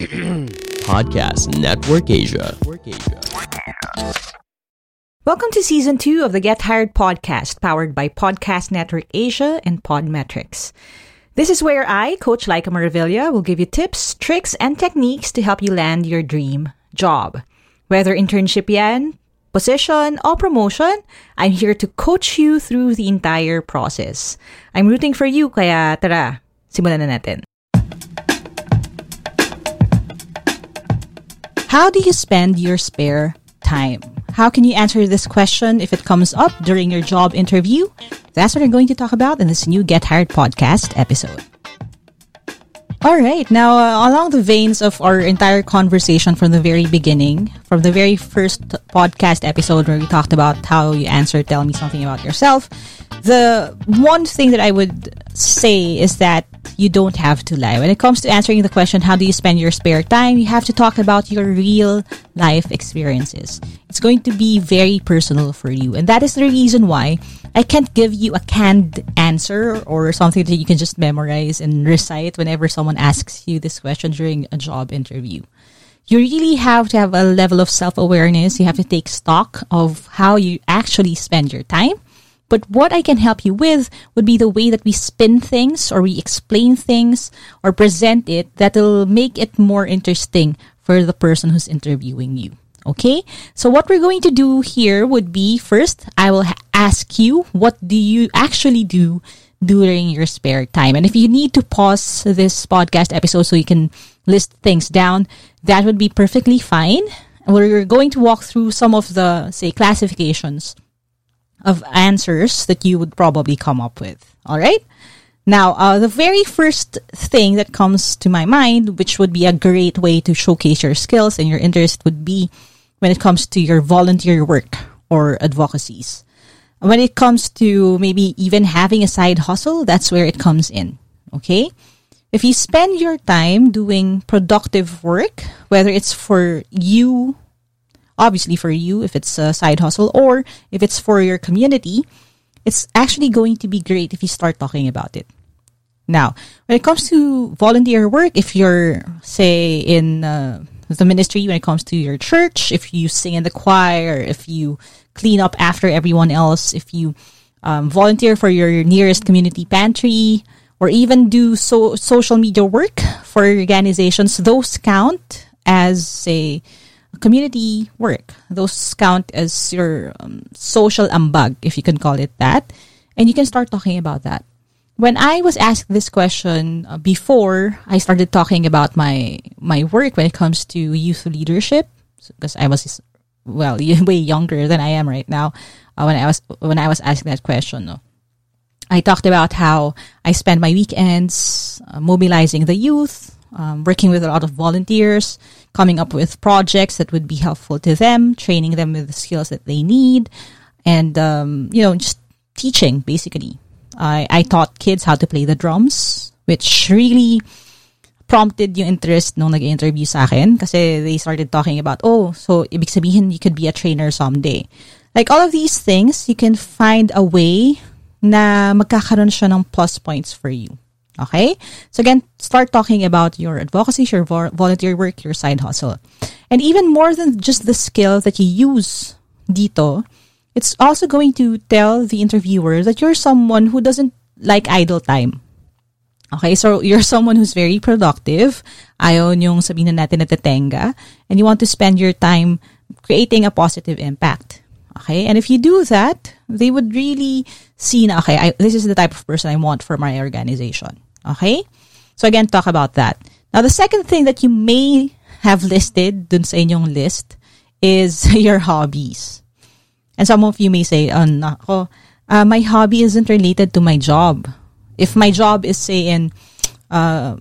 Podcast Network Asia. Welcome to season two of the Get Hired podcast, powered by Podcast Network Asia and Podmetrics. This is where I, Coach Laika Maravilla, will give you tips, tricks, and techniques to help you land your dream job. Whether internship yan, position, or promotion, I'm here to coach you through the entire process. I'm rooting for you, kaya tara, simulan na natin. How do you spend your spare time? How can you answer this question if it comes up during your job interview? That's what we're going to talk about in this new Get Hired podcast episode. All right. Now, uh, along the veins of our entire conversation from the very beginning, from the very first podcast episode where we talked about how you answer, tell me something about yourself, the one thing that I would say is that you don't have to lie. When it comes to answering the question, how do you spend your spare time? You have to talk about your real life experiences. It's going to be very personal for you. And that is the reason why I can't give you a canned answer or something that you can just memorize and recite whenever someone asks you this question during a job interview. You really have to have a level of self awareness. You have to take stock of how you actually spend your time but what I can help you with would be the way that we spin things or we explain things or present it that'll make it more interesting for the person who's interviewing you. Okay? So what we're going to do here would be first, I will ha- ask you, what do you actually do during your spare time? And if you need to pause this podcast episode so you can list things down, that would be perfectly fine. We're going to walk through some of the, say, classifications of answers that you would probably come up with. All right. Now, uh, the very first thing that comes to my mind, which would be a great way to showcase your skills and your interest, would be when it comes to your volunteer work or advocacies. When it comes to maybe even having a side hustle, that's where it comes in. Okay. If you spend your time doing productive work, whether it's for you obviously for you if it's a side hustle or if it's for your community, it's actually going to be great if you start talking about it. Now, when it comes to volunteer work, if you're, say, in uh, the ministry, when it comes to your church, if you sing in the choir, if you clean up after everyone else, if you um, volunteer for your nearest community pantry, or even do so social media work for organizations, those count as, say, community work. Those count as your um, social ambag, if you can call it that. And you can start talking about that. When I was asked this question uh, before I started talking about my my work when it comes to youth leadership, because I was well way younger than I am right now. Uh, when I was when I was asked that question, no, I talked about how I spend my weekends uh, mobilizing the youth, um, working with a lot of volunteers, coming up with projects that would be helpful to them, training them with the skills that they need, and um, you know, just teaching basically. I, I taught kids how to play the drums, which really prompted yung interest nung nag-interview sa akin kasi they started talking about, oh, so ibig sabihin you could be a trainer someday. Like all of these things, you can find a way na magkakaroon siya ng plus points for you. Okay? So again, start talking about your advocacy, your volunteer work, your side hustle. And even more than just the skill that you use dito, it's also going to tell the interviewer that you're someone who doesn't like idle time. Okay, so you're someone who's very productive. Ayaw yung sabihin na natin na tetenga. And you want to spend your time creating a positive impact. Okay, and if you do that, they would really see na, okay, I, this is the type of person I want for my organization. Okay? So again, talk about that. Now, the second thing that you may have listed dun sa inyong list is your hobbies. And some of you may say, oh, nako, uh, my hobby isn't related to my job. If my job is, say, in uh,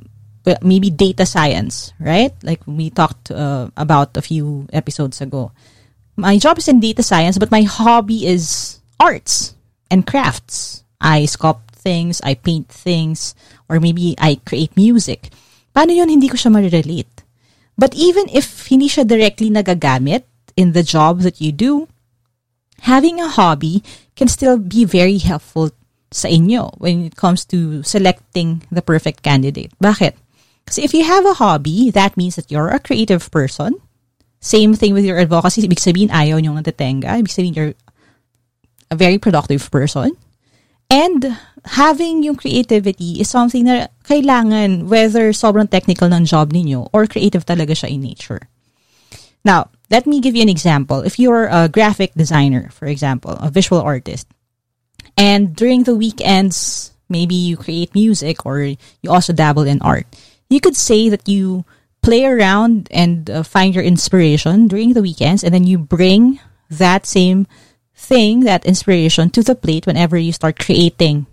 maybe data science, right? Like we talked uh, about a few episodes ago. My job is in data science, but my hobby is arts and crafts. I sculpt things, I paint things, or maybe I create music. Paano yun hindi ko siya ma-relate? But even if hindi siya directly nagagamit in the job that you do, having a hobby can still be very helpful sa inyo when it comes to selecting the perfect candidate. Bakit? Kasi if you have a hobby, that means that you're a creative person. Same thing with your advocacy. Ibig sabihin, ayaw nyo natatenga. Ibig sabihin, you're a very productive person. And having yung creativity is something na kailangan whether sobrang technical ng job ninyo or creative talaga siya in nature. Now, let me give you an example. If you're a graphic designer, for example, a visual artist, and during the weekends, maybe you create music or you also dabble in art, you could say that you play around and uh, find your inspiration during the weekends, and then you bring that same thing, that inspiration, to the plate whenever you start creating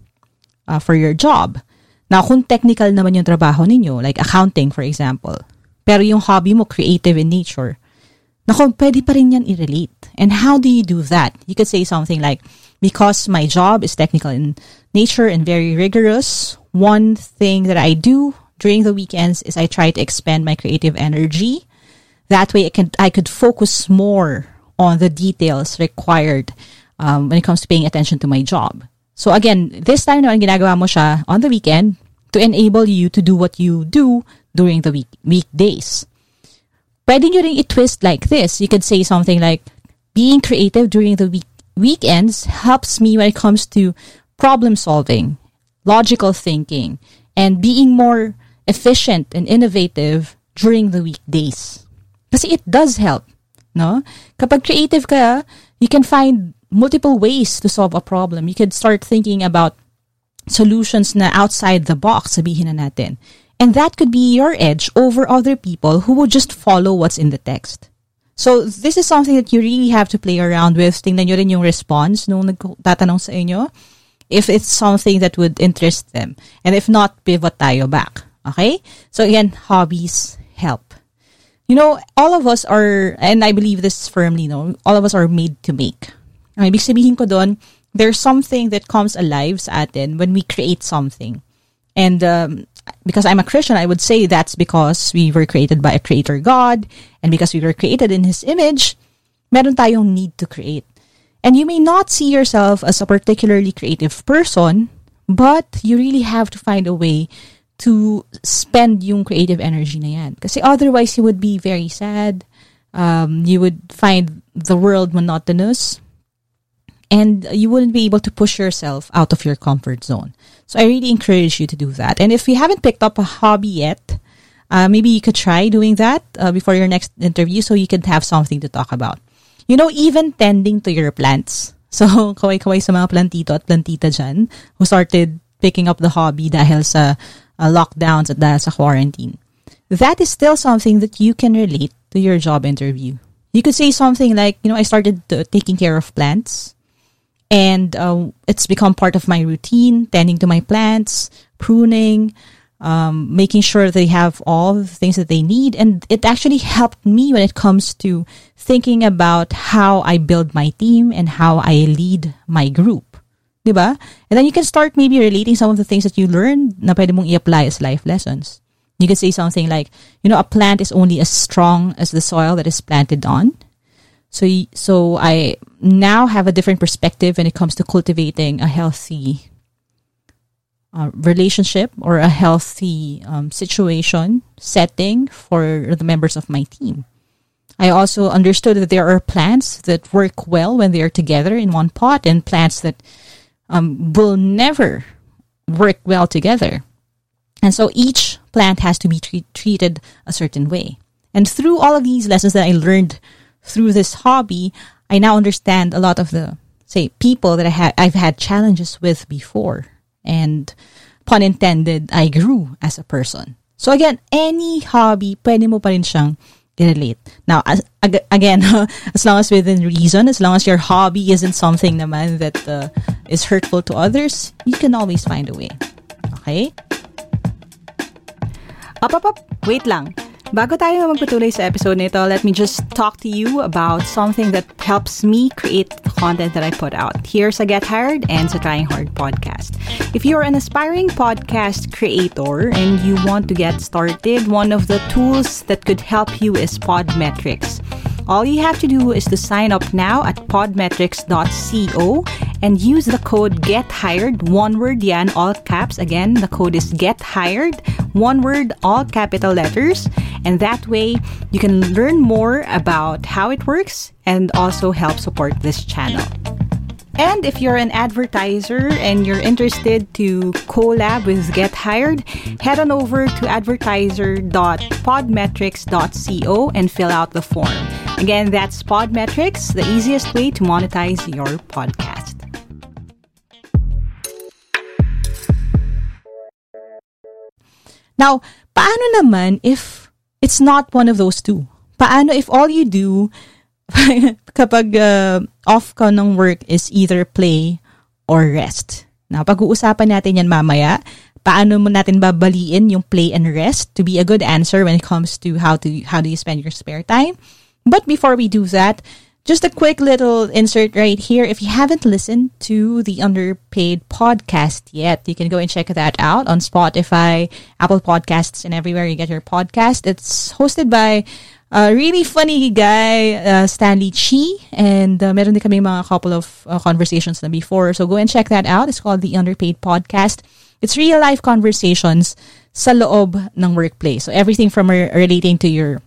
uh, for your job. Now, kung technical naman yung trabaho ninyo, like accounting, for example, pero yung hobby mo creative in nature, Nako, pwede pa rin yan i-relate. And how do you do that? You could say something like, because my job is technical in nature and very rigorous, one thing that I do during the weekends is I try to expand my creative energy. That way I can I could focus more on the details required um, when it comes to paying attention to my job. So again, this time naman ginagawa mo siya on the weekend to enable you to do what you do during the week weekdays. Pwede nyo rin i-twist like this. You could say something like, being creative during the week- weekends helps me when it comes to problem solving, logical thinking, and being more efficient and innovative during the weekdays. Kasi it does help, no? Kapag creative ka, you can find multiple ways to solve a problem. You could start thinking about solutions na outside the box, sabihin na natin. And that could be your edge over other people who would just follow what's in the text. So this is something that you really have to play around with. Tingnan nyo rin yung response nung nagtatanong sa inyo. If it's something that would interest them. And if not, pivot tayo back. Okay? So again, hobbies. You know, all of us are, and I believe this firmly, no, all of us are made to make. Ibig sabihin ko doon, there's something that comes alive sa atin when we create something. And um, because I'm a Christian, I would say that's because we were created by a creator God, and because we were created in His image, meron tayong need to create. And you may not see yourself as a particularly creative person, but you really have to find a way to spend yung creative energy na yan. Kasi otherwise, you would be very sad. Um, you would find the world monotonous. And you wouldn't be able to push yourself out of your comfort zone. So I really encourage you to do that. And if you haven't picked up a hobby yet, uh, maybe you could try doing that uh, before your next interview so you can have something to talk about. You know, even tending to your plants. So, kaway-kaway sa mga plantito at plantita dyan who started picking up the hobby dahil sa uh, lockdowns at dahil sa quarantine. That is still something that you can relate to your job interview. You could say something like, you know, I started uh, taking care of plants and uh, it's become part of my routine, tending to my plants, pruning, um, making sure they have all the things that they need. And it actually helped me when it comes to thinking about how I build my team and how I lead my group. Diba? And then you can start maybe relating some of the things that you learned na pwede mong i-apply as life lessons. You can say something like, you know, a plant is only as strong as the soil that is planted on. So, so I now have a different perspective when it comes to cultivating a healthy uh, relationship or a healthy um, situation setting for the members of my team. I also understood that there are plants that work well when they are together in one pot and plants that um, will never work well together. And so each plant has to be treat, treated a certain way. And through all of these lessons that I learned through this hobby, I now understand a lot of the, say, people that I ha- I've had challenges with before. And pun intended, I grew as a person. So again, any hobby, pwede mo pa rin siyang relate. Now, as, ag- again, as long as within reason, as long as your hobby isn't something naman that uh, is hurtful to others, you can always find a way. Okay? Up, up, up. Wait lang. Bago tayo magpatuloy sa episode nito, let me just talk to you about something that helps me create the content that I put out here sa Get Hired and sa Trying Hard podcast. If you're an aspiring podcast creator and you want to get started, one of the tools that could help you is Podmetrics. All you have to do is to sign up now at podmetrics.co and use the code Get Hired, one word yan, all caps. Again, the code is Get Hired, one word, all capital letters. And that way, you can learn more about how it works and also help support this channel. And if you're an advertiser and you're interested to collab with Get Hired, head on over to advertiser.podmetrics.co and fill out the form. Again, that's Podmetrics, the easiest way to monetize your podcast. Now, paano naman if it's not one of those two? Paano if all you do kapag uh, off ka ng work is either play or rest? Now, pag-uusapan natin yan mamaya. Paano mo natin babaliin yung play and rest to be a good answer when it comes to how to how do you spend your spare time? But before we do that, just a quick little insert right here. If you haven't listened to the Underpaid podcast yet, you can go and check that out on Spotify, Apple Podcasts, and everywhere you get your podcast. It's hosted by a really funny guy, uh, Stanley Chi, and uh, meron din kami mga couple of uh, conversations na before. So go and check that out. It's called the Underpaid Podcast. It's real life conversations sa loob ng workplace. So everything from relating to your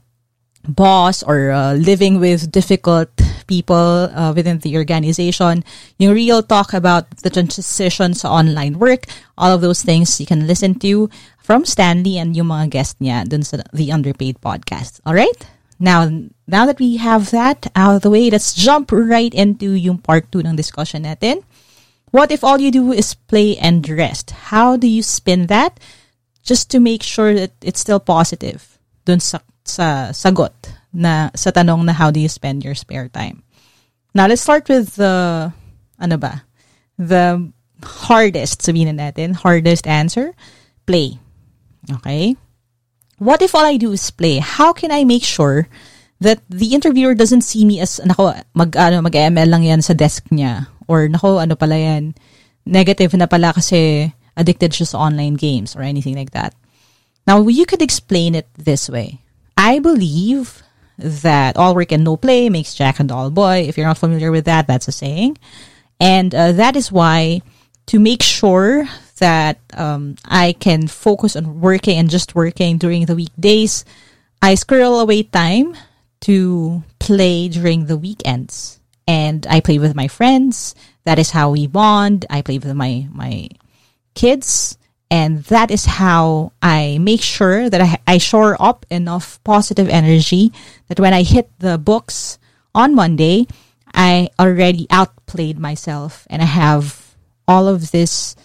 boss or uh, living with difficult people uh, within the organization, yung real talk about the transitions sa online work, all of those things you can listen to from Stanley and yung mga guest niya dun sa The Underpaid Podcast. All right? Now, now that we have that out of the way, let's jump right into yung part 2 ng discussion natin. What if all you do is play and rest? How do you spin that just to make sure that it's still positive dun sa sa sagot na sa tanong na how do you spend your spare time. Now, let's start with the, ano ba, the hardest, sabihin na natin, hardest answer, play. Okay? What if all I do is play? How can I make sure that the interviewer doesn't see me as, nako, mag, ano, mag-ML lang yan sa desk niya. Or, nako, ano pala yan, negative na pala kasi addicted siya sa online games or anything like that. Now, you could explain it this way. I believe that all work and no play makes Jack a dull boy. If you're not familiar with that, that's a saying. And uh, that is why, to make sure that um, I can focus on working and just working during the weekdays, I squirrel away time to play during the weekends. And I play with my friends. That is how we bond. I play with my, my kids. And that is how I make sure that I, I shore up enough positive energy that when I hit the books on Monday, I already outplayed myself and I have all of this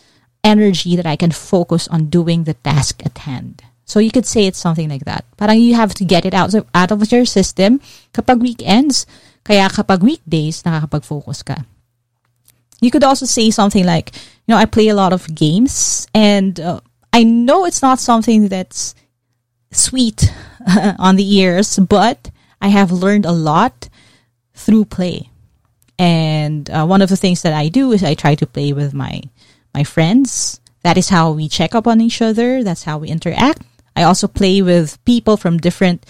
energy that I can focus on doing the task at hand. So you could say it's something like that. Parang you have to get it out, out of your system kapag weekends, kaya kapag weekdays, nakakapag-focus ka. You could also say something like, you know, I play a lot of games and uh, I know it's not something that's sweet on the ears, but I have learned a lot through play. And uh, one of the things that I do is I try to play with my my friends. That is how we check up on each other. That's how we interact. I also play with people from different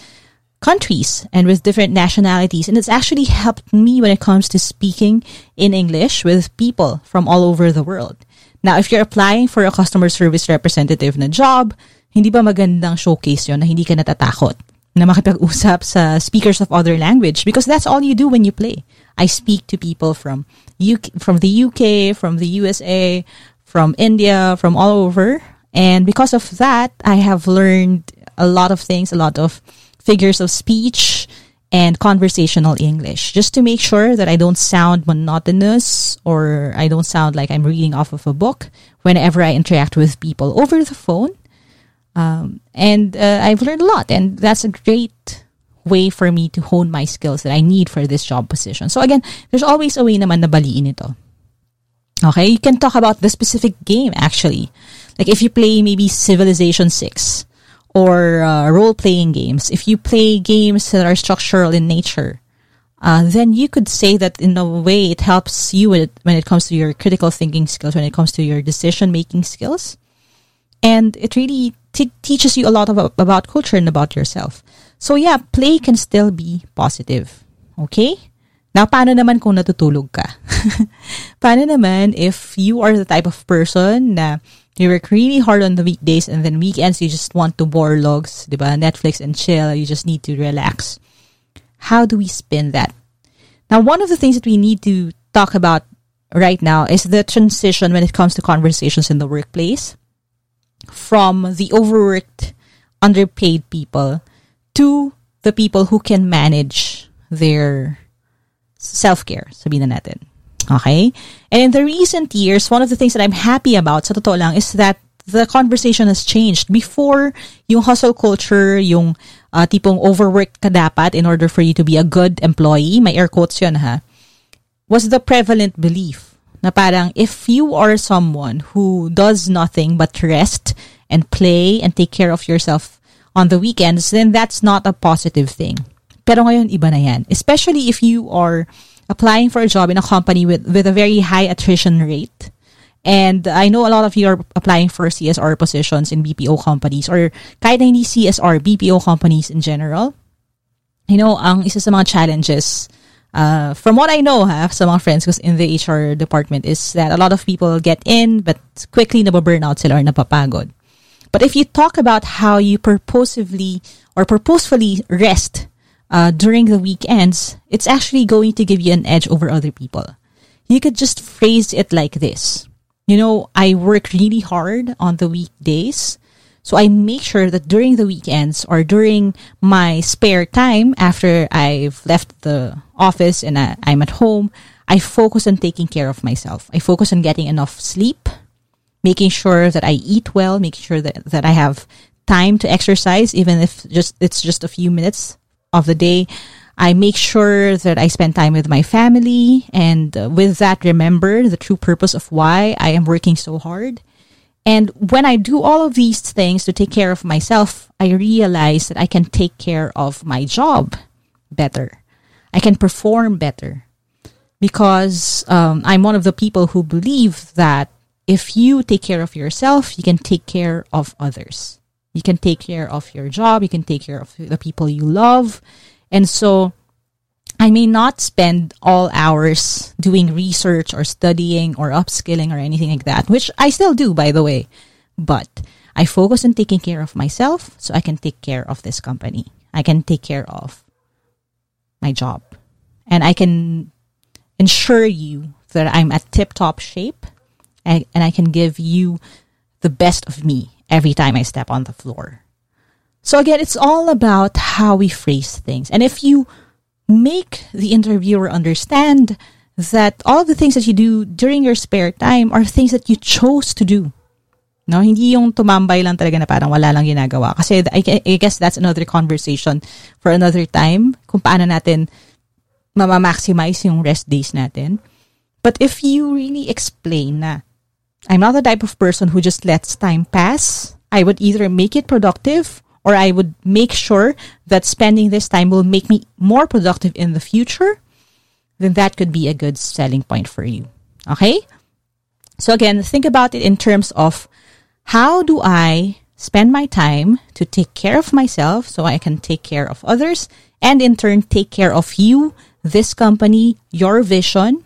countries and with different nationalities. And it's actually helped me when it comes to speaking in English with people from all over the world. Now, if you're applying for a customer service representative na job, hindi ba magandang showcase yon na hindi ka natatakot na makipag-usap sa speakers of other language because that's all you do when you play. I speak to people from UK, from the UK, from the USA, from India, from all over, And because of that, I have learned a lot of things, a lot of figures of speech and conversational English, just to make sure that I don't sound monotonous or I don't sound like I'm reading off of a book whenever I interact with people over the phone. Um, and uh, I've learned a lot, and that's a great way for me to hone my skills that I need for this job position. So again, there's always a way naman na baliin ito. Okay, you can talk about the specific game actually. Like if you play maybe Civilization 6 or uh, role playing games, if you play games that are structural in nature, uh, then you could say that in a way it helps you with, when it comes to your critical thinking skills, when it comes to your decision making skills. And it really t- teaches you a lot about, about culture and about yourself. So yeah, play can still be positive. Okay? Now, paano naman kung natutulog ka? paano naman if you are the type of person na you work really hard on the weekdays and then weekends you just want to bore logs, diba? Netflix and chill. You just need to relax. How do we spin that? Now, one of the things that we need to talk about right now is the transition when it comes to conversations in the workplace from the overworked, underpaid people to the people who can manage their self-care, sabihin na natin. Okay? And in the recent years, one of the things that I'm happy about, sa totoo lang, is that the conversation has changed. Before, yung hustle culture, yung uh, tipong overworked ka dapat in order for you to be a good employee, may air quotes yun ha, was the prevalent belief na parang if you are someone who does nothing but rest and play and take care of yourself on the weekends, then that's not a positive thing. Pero ngayon, iba na yan. Especially if you are applying for a job in a company with, with a very high attrition rate. And I know a lot of you are applying for CSR positions in BPO companies or kahit hindi CSR, BPO companies in general. You know, ang isa sa mga challenges, uh, from what I know ha, sa mga friends in the HR department is that a lot of people get in but quickly nababurn out sila or napapagod. But if you talk about how you purposefully or purposefully rest uh, during the weekends, it's actually going to give you an edge over other people. You could just phrase it like this. You know, I work really hard on the weekdays. So I make sure that during the weekends or during my spare time after I've left the office and I, I'm at home, I focus on taking care of myself. I focus on getting enough sleep, making sure that I eat well, making sure that, that I have time to exercise, even if just it's just a few minutes of the day. I make sure that I spend time with my family and uh, with that remember the true purpose of why I am working so hard. And when I do all of these things to take care of myself, I realize that I can take care of my job better. I can perform better because um, I'm one of the people who believe that if you take care of yourself, you can take care of others. You can take care of your job. You can take care of the people you love. And so I may not spend all hours doing research or studying or upskilling or anything like that, which I still do, by the way. But I focus on taking care of myself so I can take care of this company. I can take care of my job. And I can ensure you that I'm at tip top shape and, and I can give you the best of me every time I step on the floor. So again, it's all about how we phrase things. And if you make the interviewer understand that all the things that you do during your spare time are things that you chose to do. No, hindi yung tumambay lang talaga na parang wala lang ginagawa. Kasi I, I guess that's another conversation for another time kung paano natin mama-maximize yung rest days natin. But if you really explain na I'm not the type of person who just lets time pass. I would either make it productive or I would make sure that spending this time will make me more productive in the future. Then that could be a good selling point for you. Okay? So again, think about it in terms of how do I spend my time to take care of myself so I can take care of others and in turn take care of you, this company, your vision,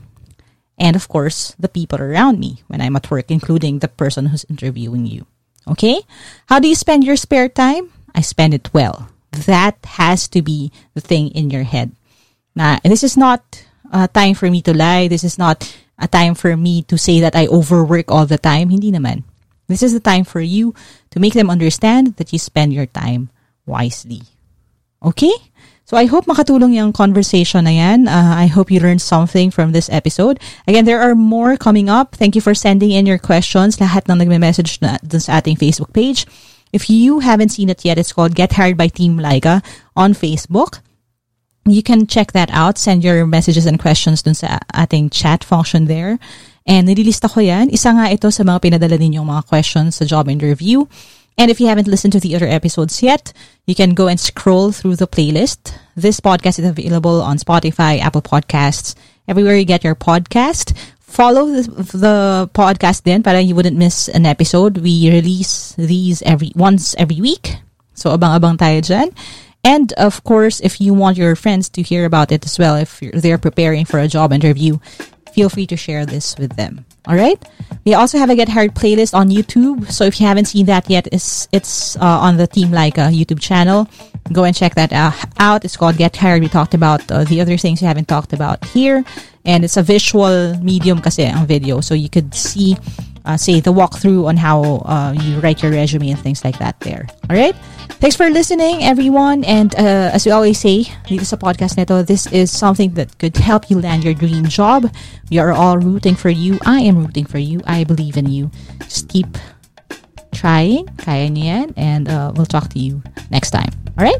and of course, the people around me when I'm at work, including the person who's interviewing you. Okay? How do you spend your spare time? I spend it well. That has to be the thing in your head. Now, this is not a time for me to lie. This is not a time for me to say that I overwork all the time. Hindi naman. This is the time for you to make them understand that you spend your time wisely. Okay? So I hope makatulong yung conversation na yan. Uh, I hope you learned something from this episode. Again, there are more coming up. Thank you for sending in your questions. Lahat ng nagme-message na dun sa ating Facebook page. If you haven't seen it yet, it's called Get Hired by Team Laika on Facebook. You can check that out. Send your messages and questions dun sa ating chat function there. And nililista ko yan. Isa nga ito sa mga pinadala ninyong mga questions sa job interview. And if you haven't listened to the other episodes yet, you can go and scroll through the playlist. This podcast is available on Spotify, Apple Podcasts, everywhere you get your podcast. Follow the, the podcast then para you wouldn't miss an episode. We release these every once every week. So abang-abang tayo dyan. And of course, if you want your friends to hear about it as well, if they're preparing for a job interview, feel free to share this with them. All right. We also have a Get Hired playlist on YouTube. So if you haven't seen that yet, it's it's uh, on the Team Laika YouTube channel. Go and check that uh, out. It's called Get Hired. We talked about uh, the other things we haven't talked about here, and it's a visual medium kasi ang video, so you could see. Uh, say the walkthrough on how uh, you write your resume and things like that there. All right. Thanks for listening, everyone. And uh, as we always say, dito sa podcast neto, this is something that could help you land your dream job. We are all rooting for you. I am rooting for you. I believe in you. Just keep trying. Kaya niyo yan. And uh, we'll talk to you next time. All right?